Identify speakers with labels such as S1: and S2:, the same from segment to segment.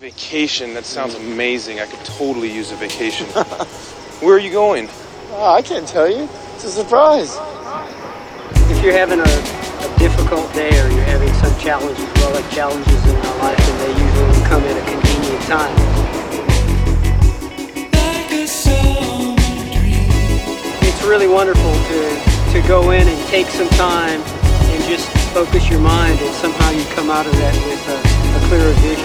S1: Vacation, that sounds amazing. I could totally use a vacation. Where are you going?
S2: Oh, I can't tell you. It's a surprise.
S3: If you're having a, a difficult day or you're having some challenges, well, like challenges in our life, and they usually come at a convenient time. It's really wonderful to, to go in and take some time and just focus your mind, and somehow you come out of that with a, a clearer vision.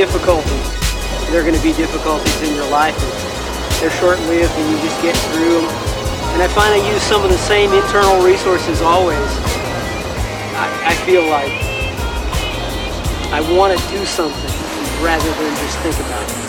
S3: Difficulties. There are going to be difficulties in your life. They're short-lived and you just get through them. And I find I use some of the same internal resources always. I, I feel like I want to do something rather than just think about it.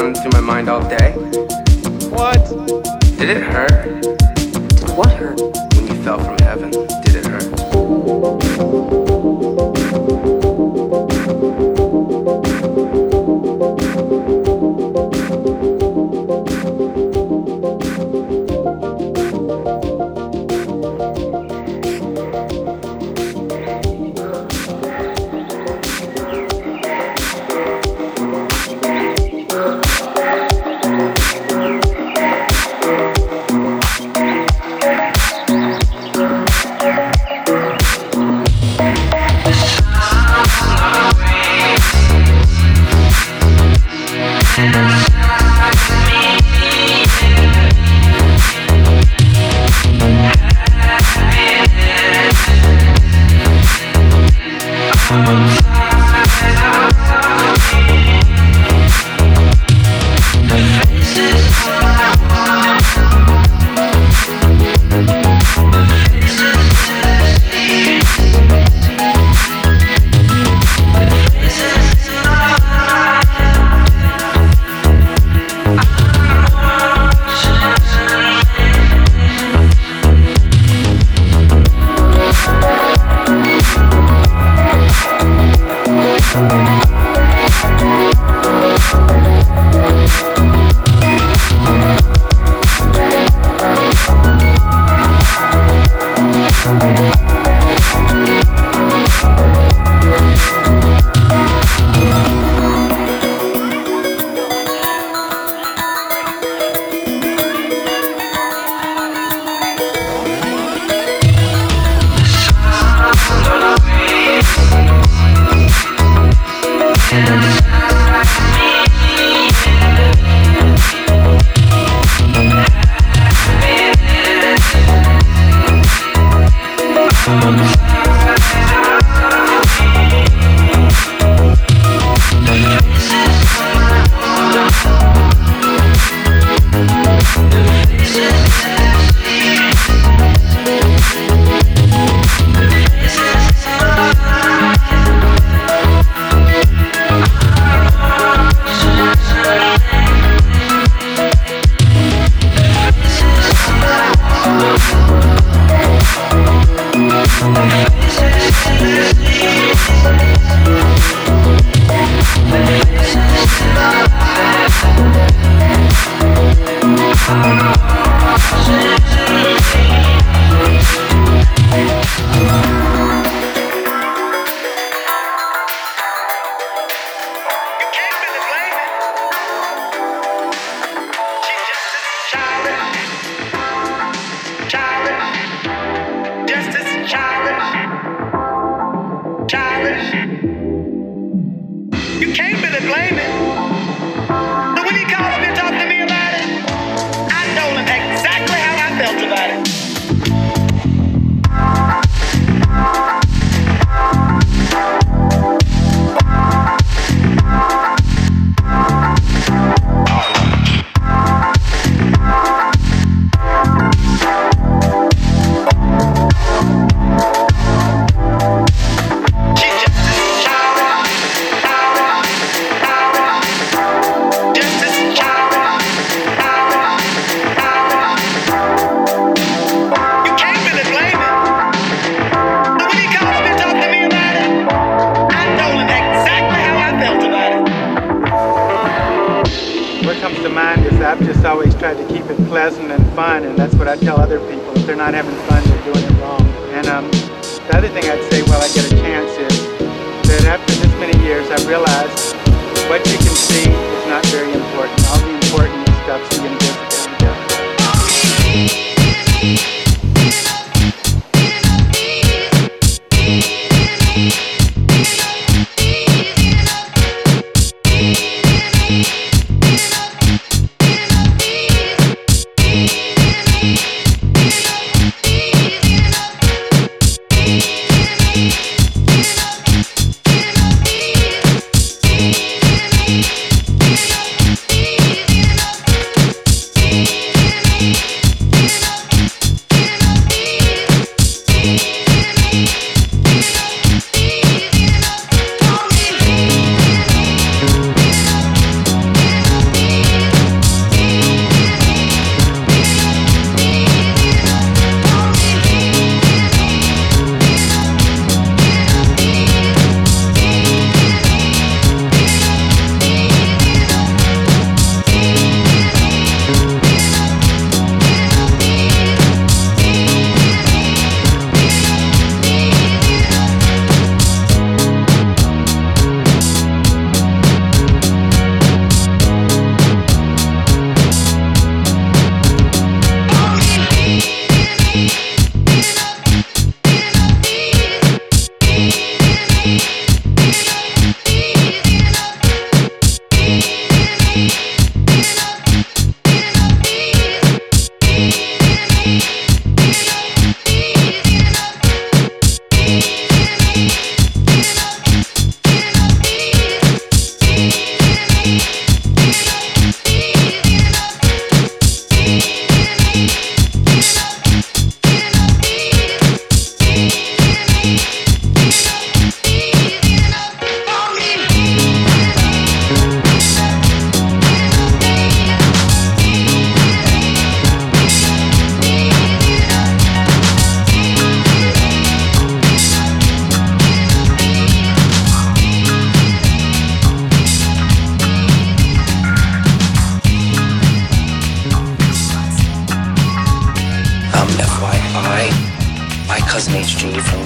S4: running through my mind all day.
S1: What?
S4: Did it hurt?
S5: Did what hurt?
S4: When you fell from heaven, did it hurt?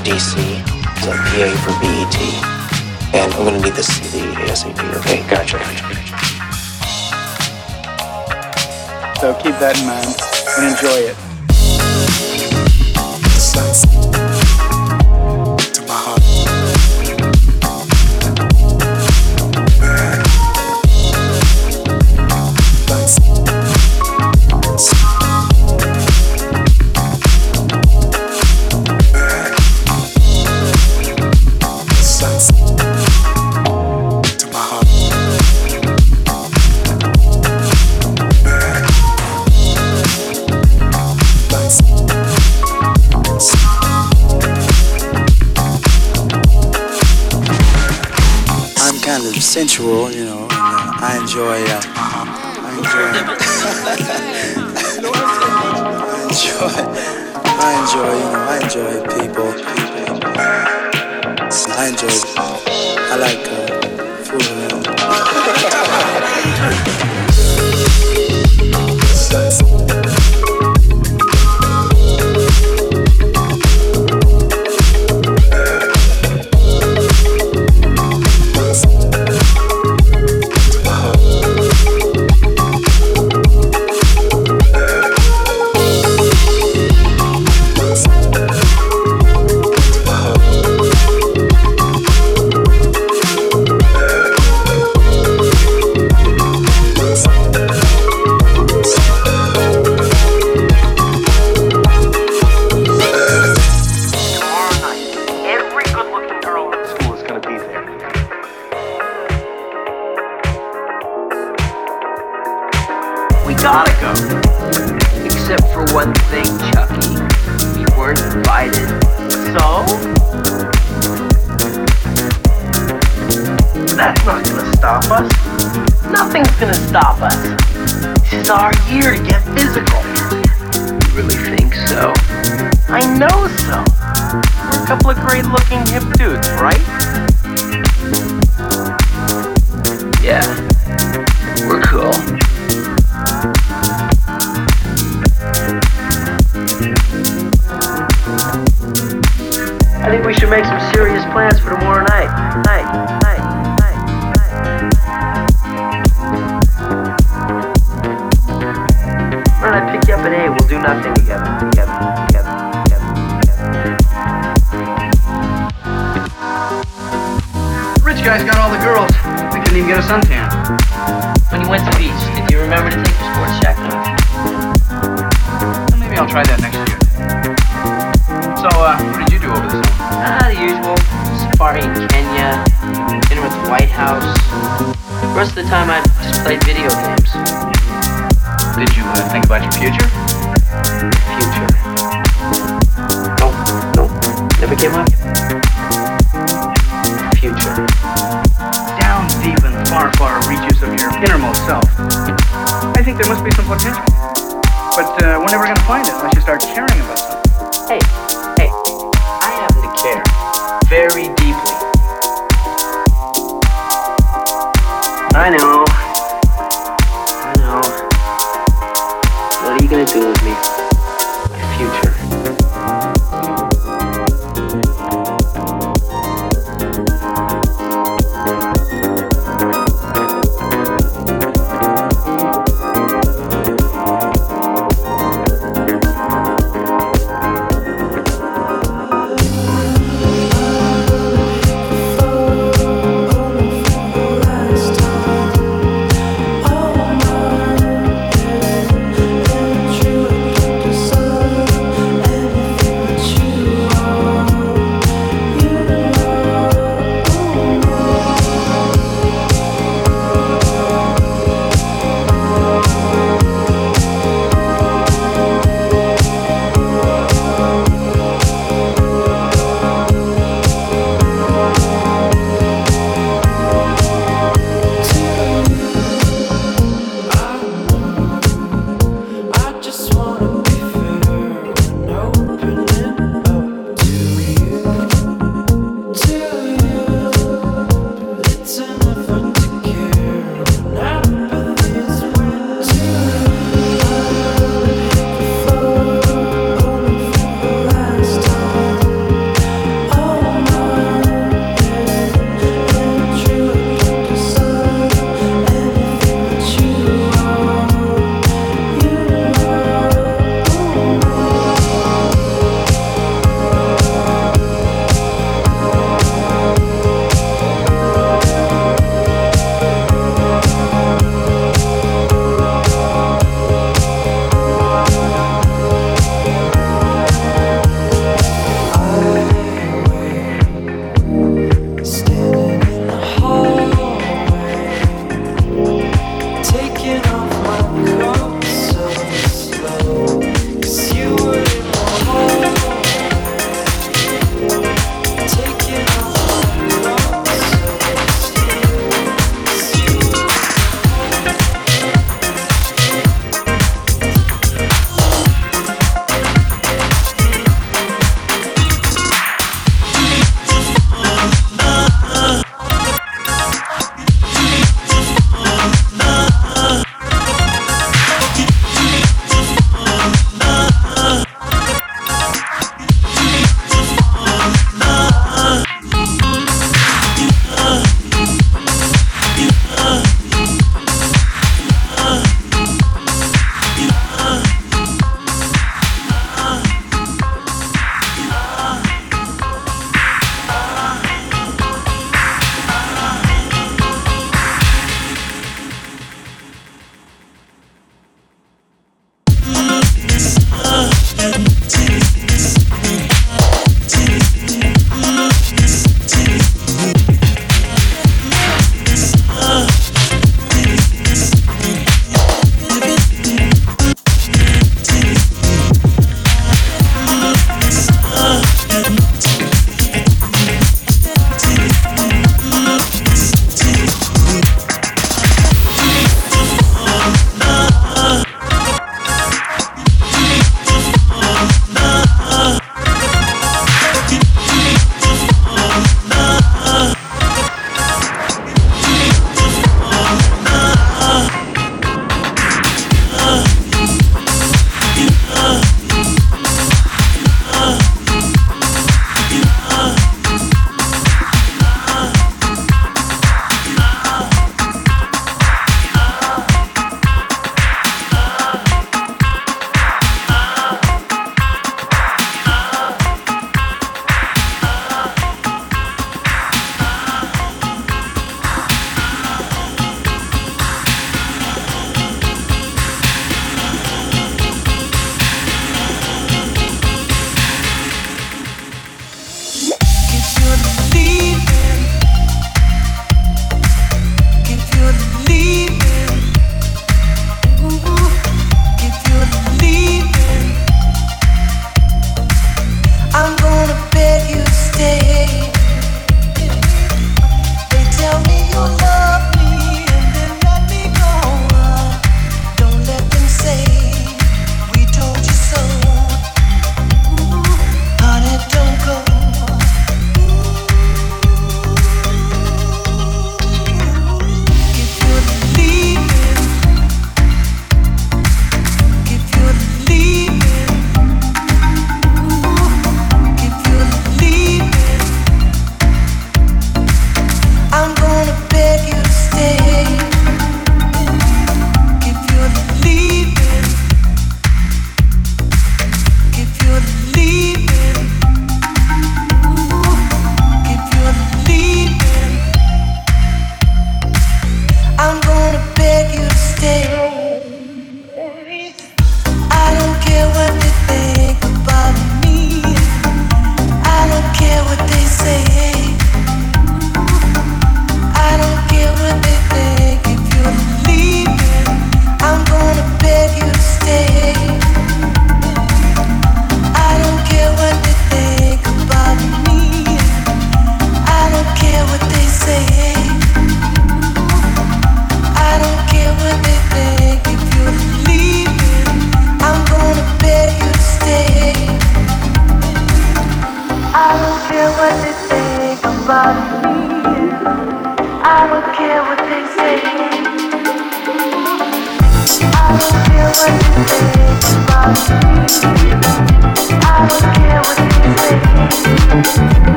S5: DC. It's like PA for BET. And I'm gonna need the CD ASAP. Okay, gotcha, gotcha, gotcha.
S6: So keep that in mind and enjoy it.
S7: sensual, you know, and uh, I enjoy. Uh, I enjoy. I enjoy. I enjoy. You know, I enjoy people. people. I enjoy. I like. Uh,
S8: I know so. We're a couple of great looking hip dudes, right? Yeah, we're cool. I think we should make some serious plans for
S9: the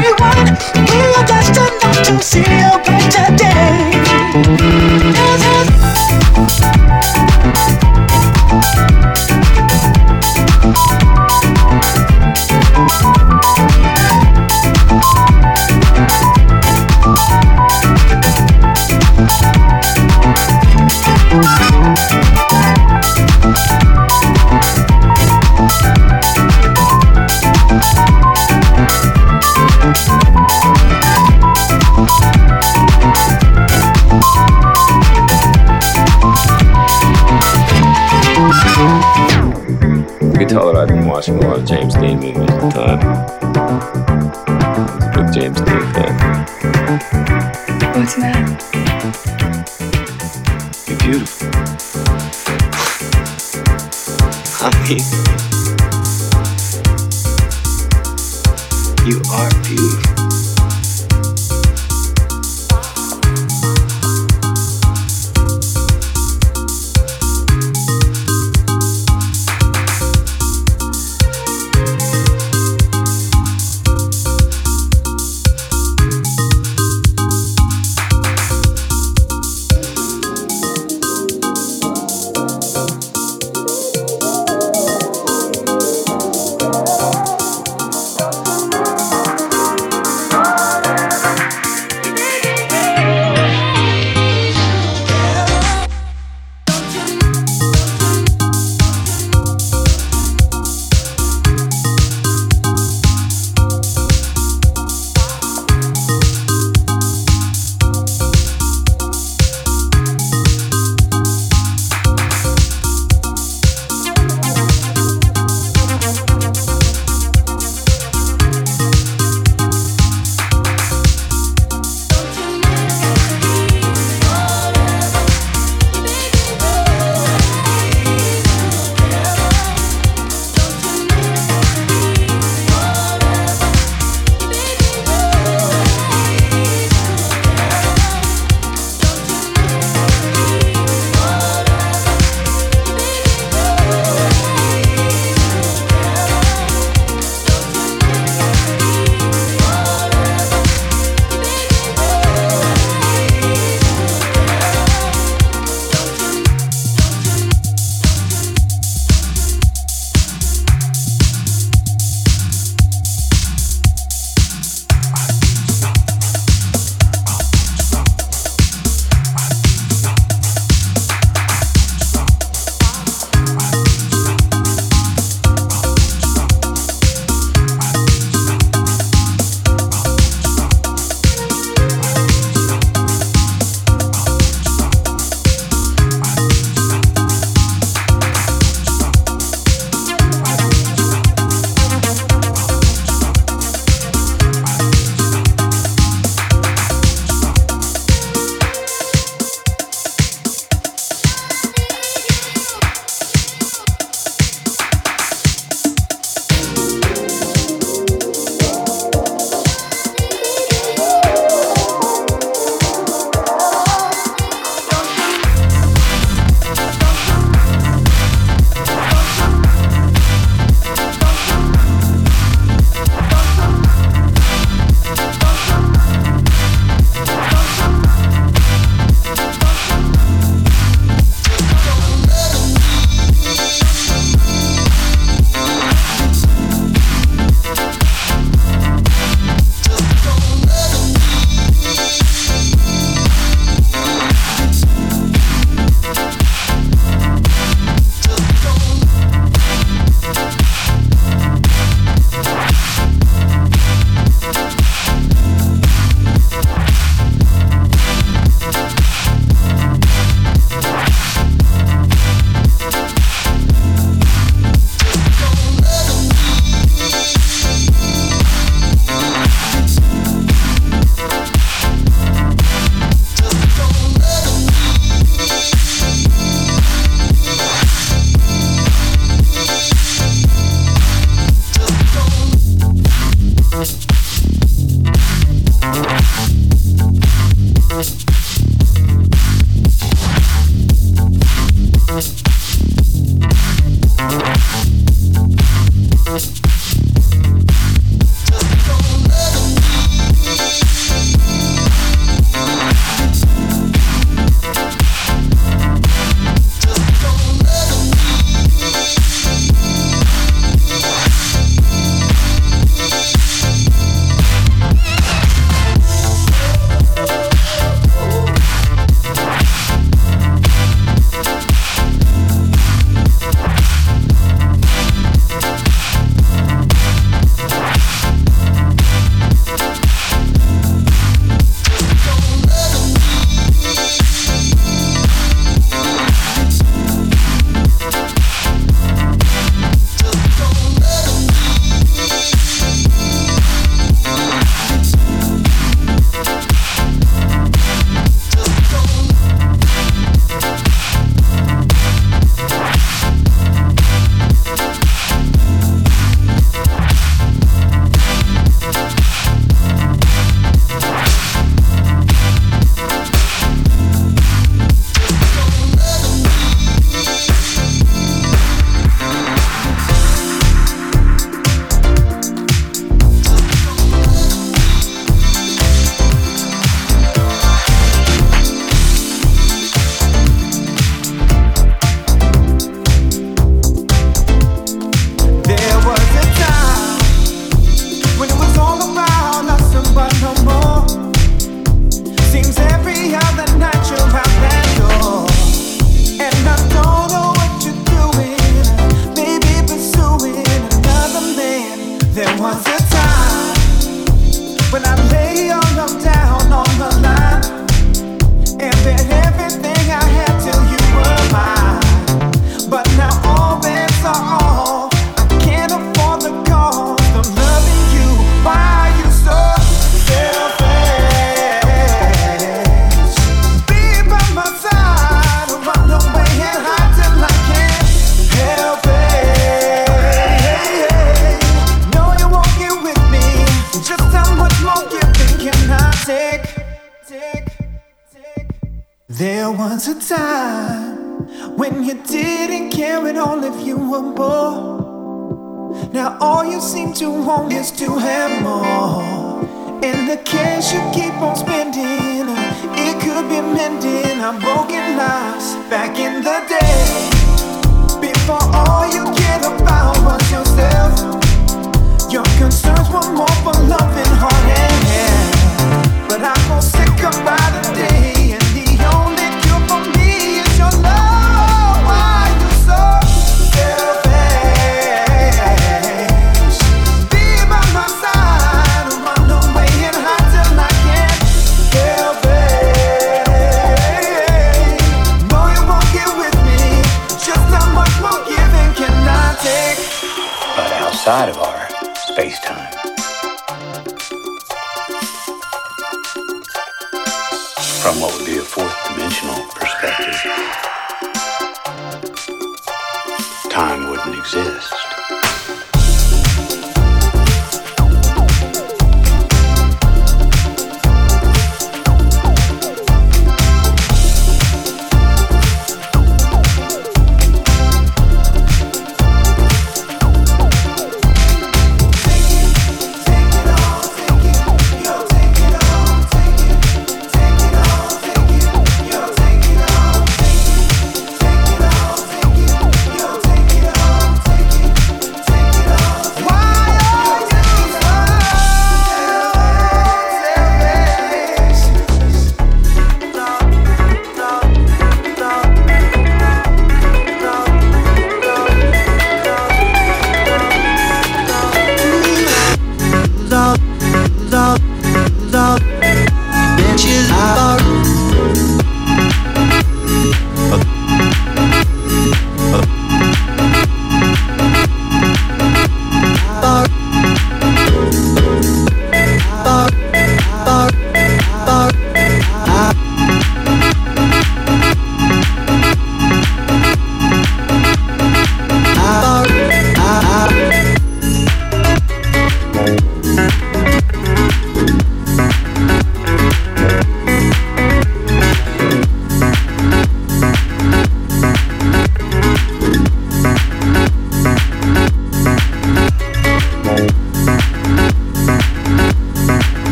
S9: everyone. We
S8: are
S10: destined to see a brighter day.
S11: James Dean.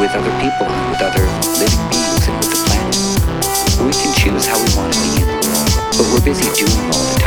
S12: with
S13: other people and with other living beings and with the planet. We can choose how we want to be in the world, but we're busy doing all the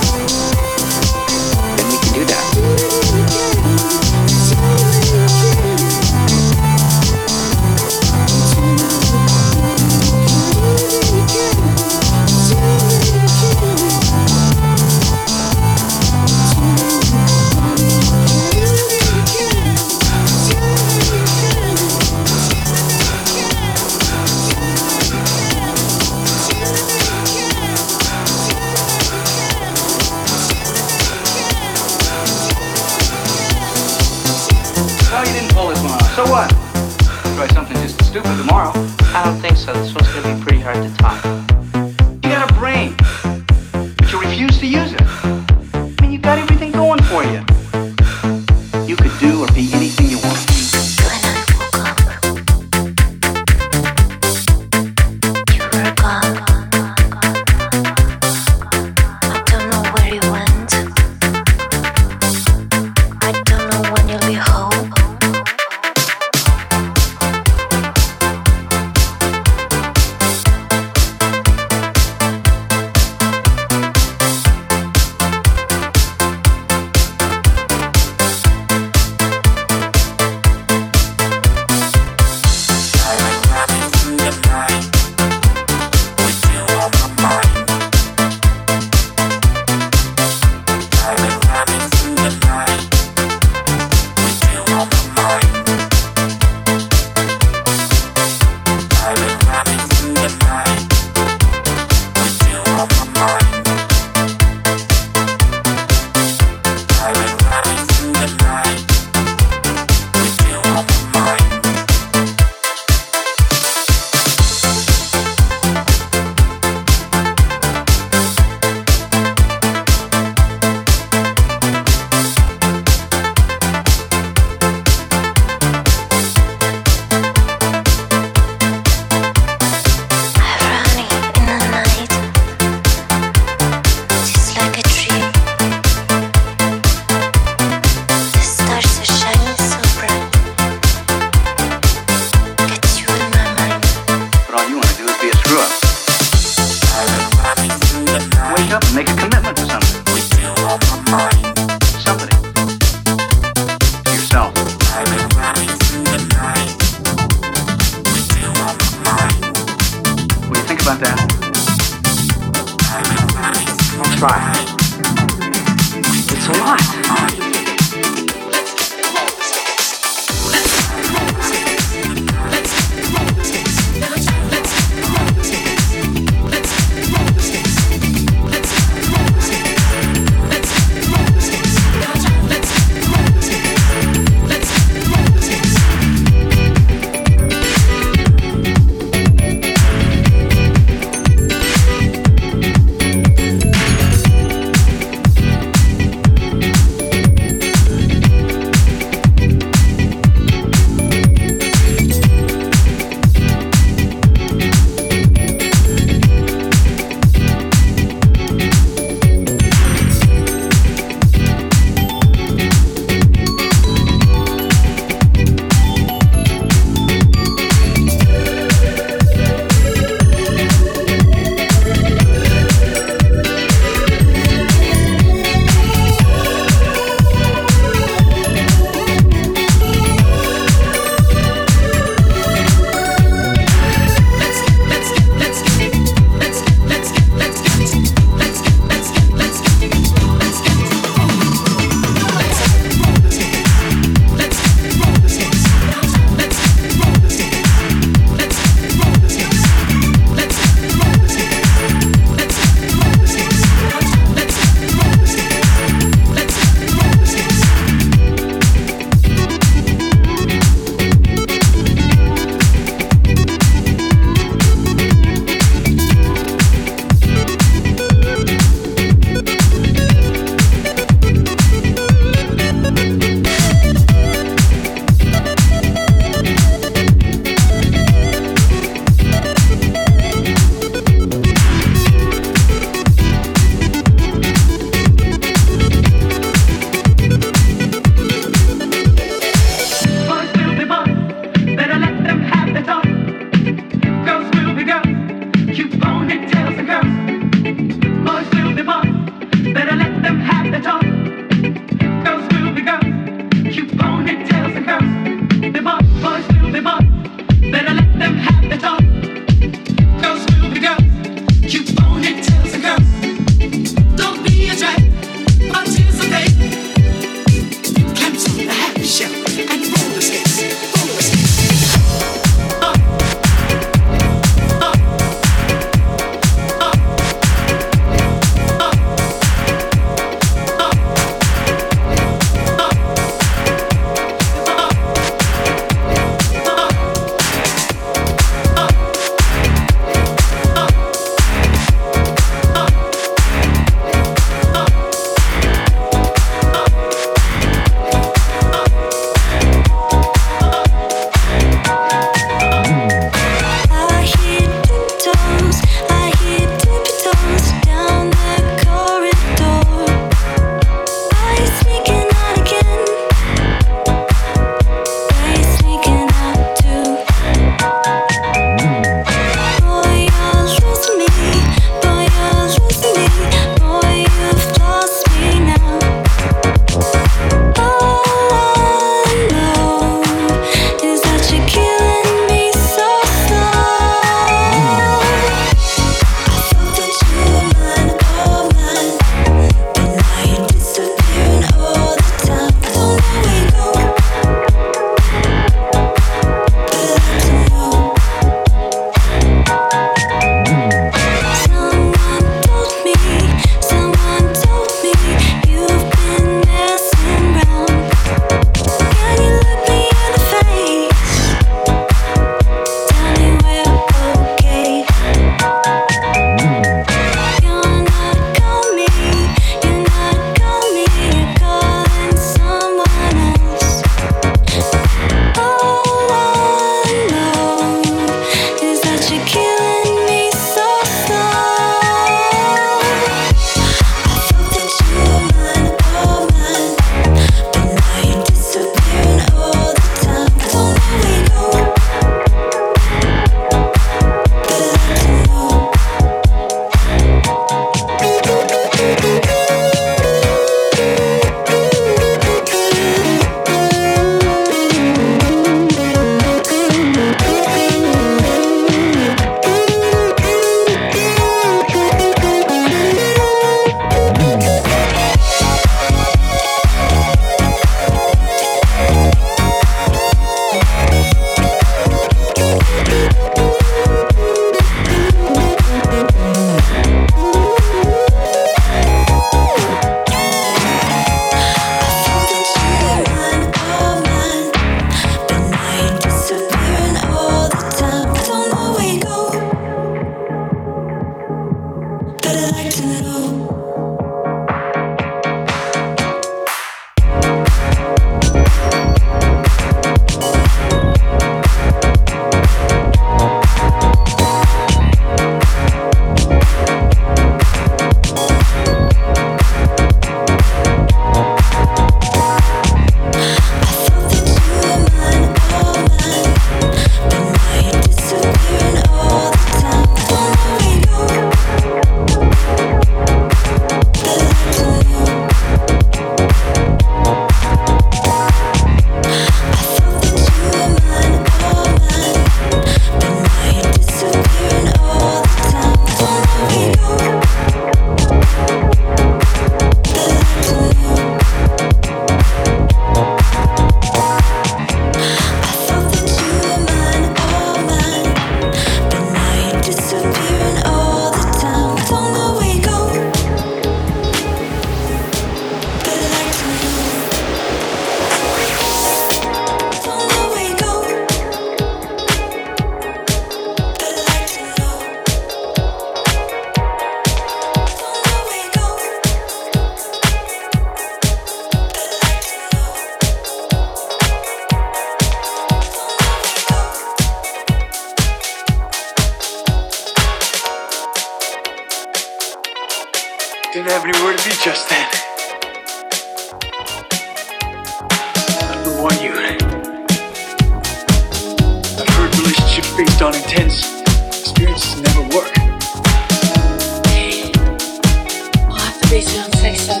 S14: We'll have to base it on sex then.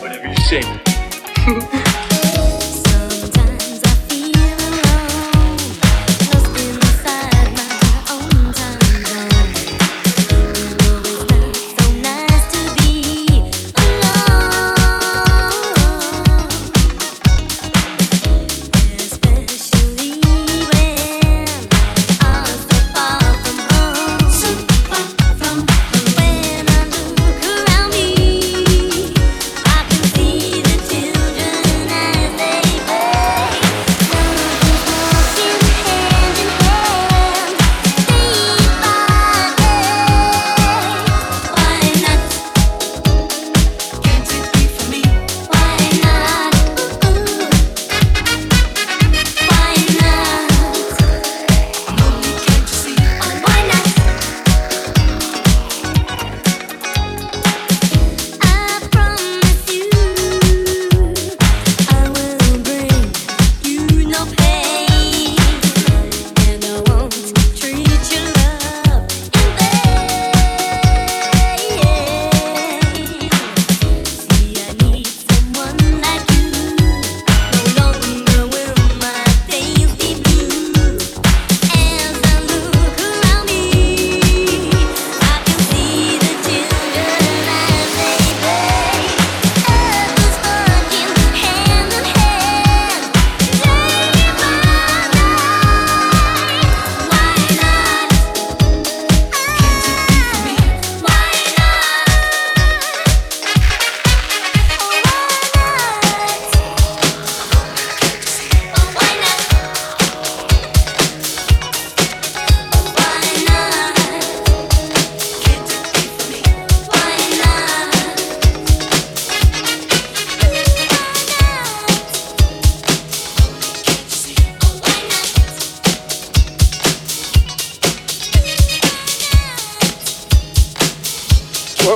S15: Whatever you say.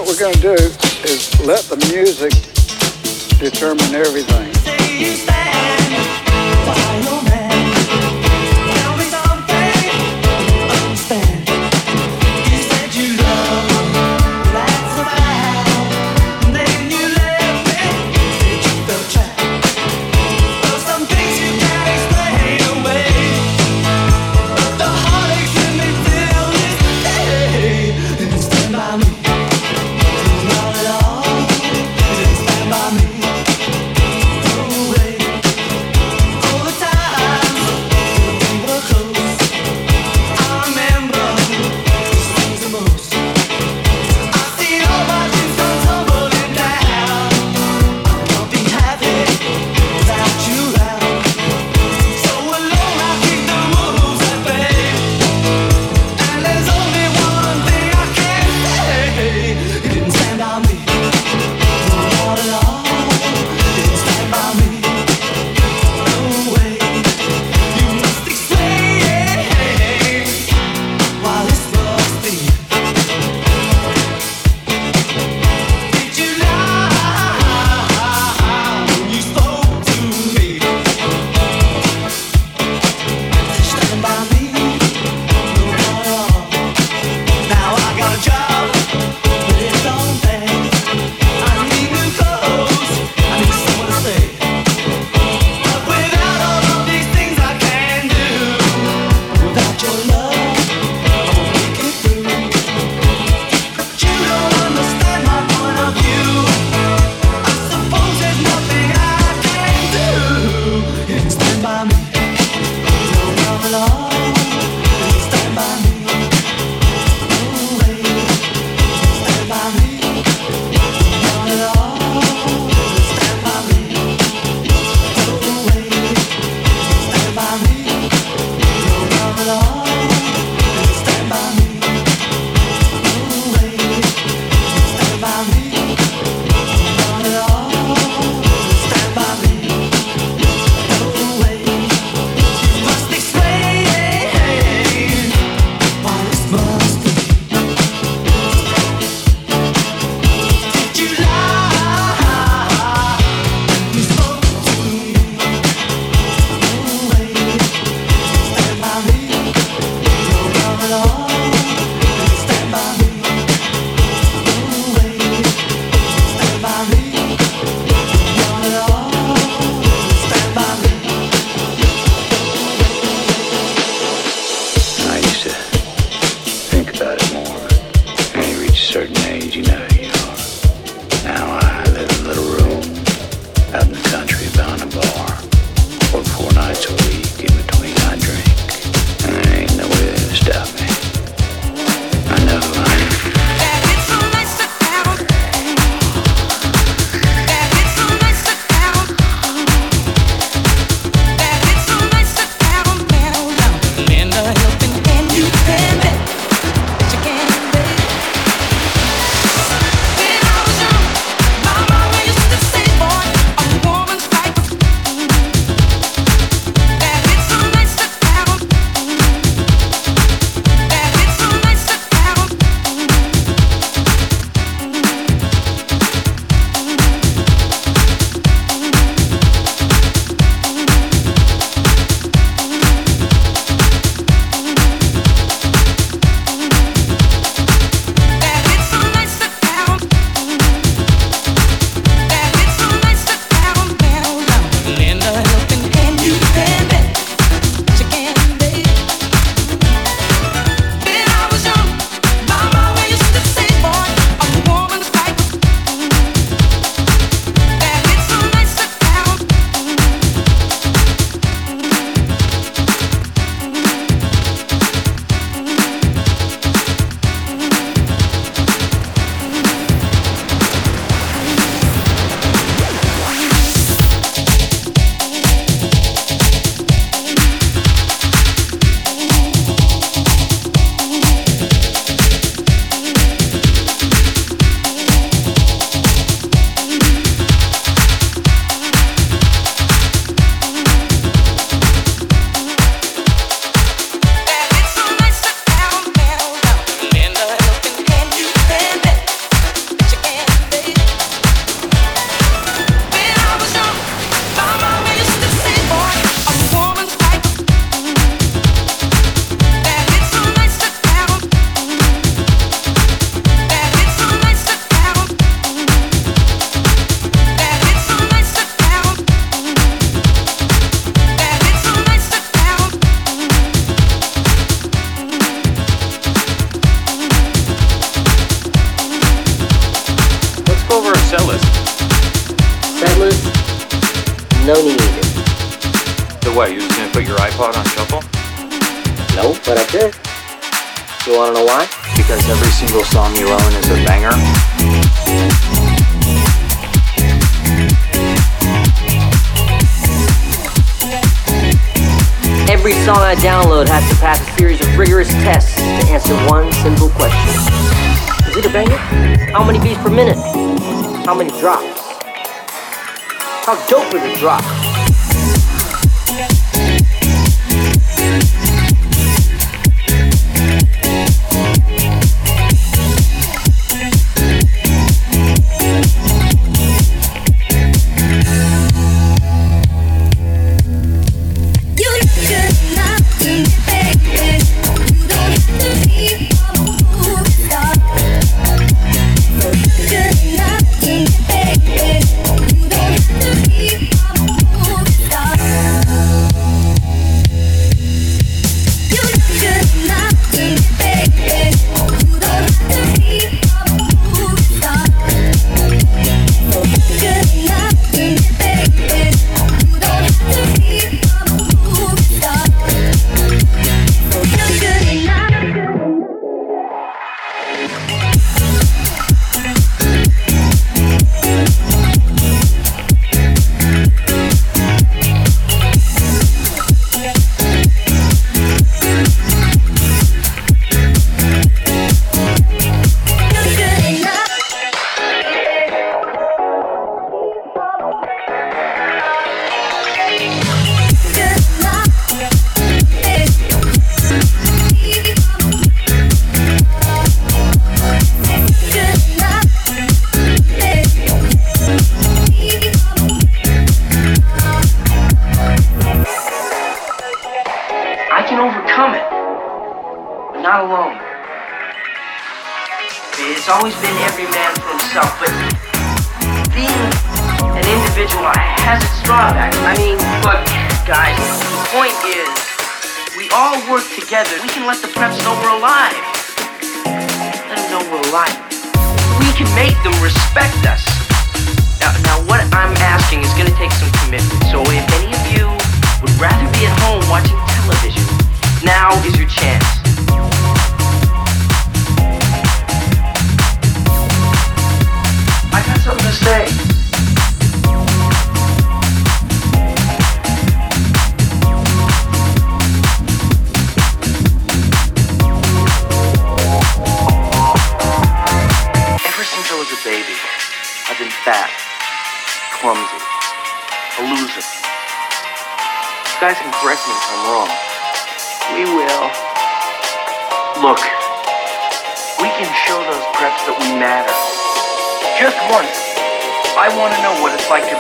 S10: we're going to do is let the music determine everything.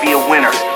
S9: Be a winner.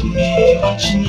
S16: Watching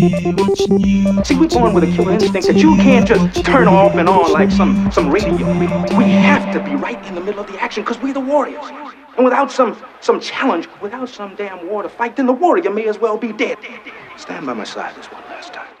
S17: See, we're born with a killer instinct that you can't just turn off and on like some, some radio. We have to be right in the middle of the action because we're the warriors. And without some, some challenge, without some damn war to fight, then the warrior may as well be dead. Stand by my side this one last time.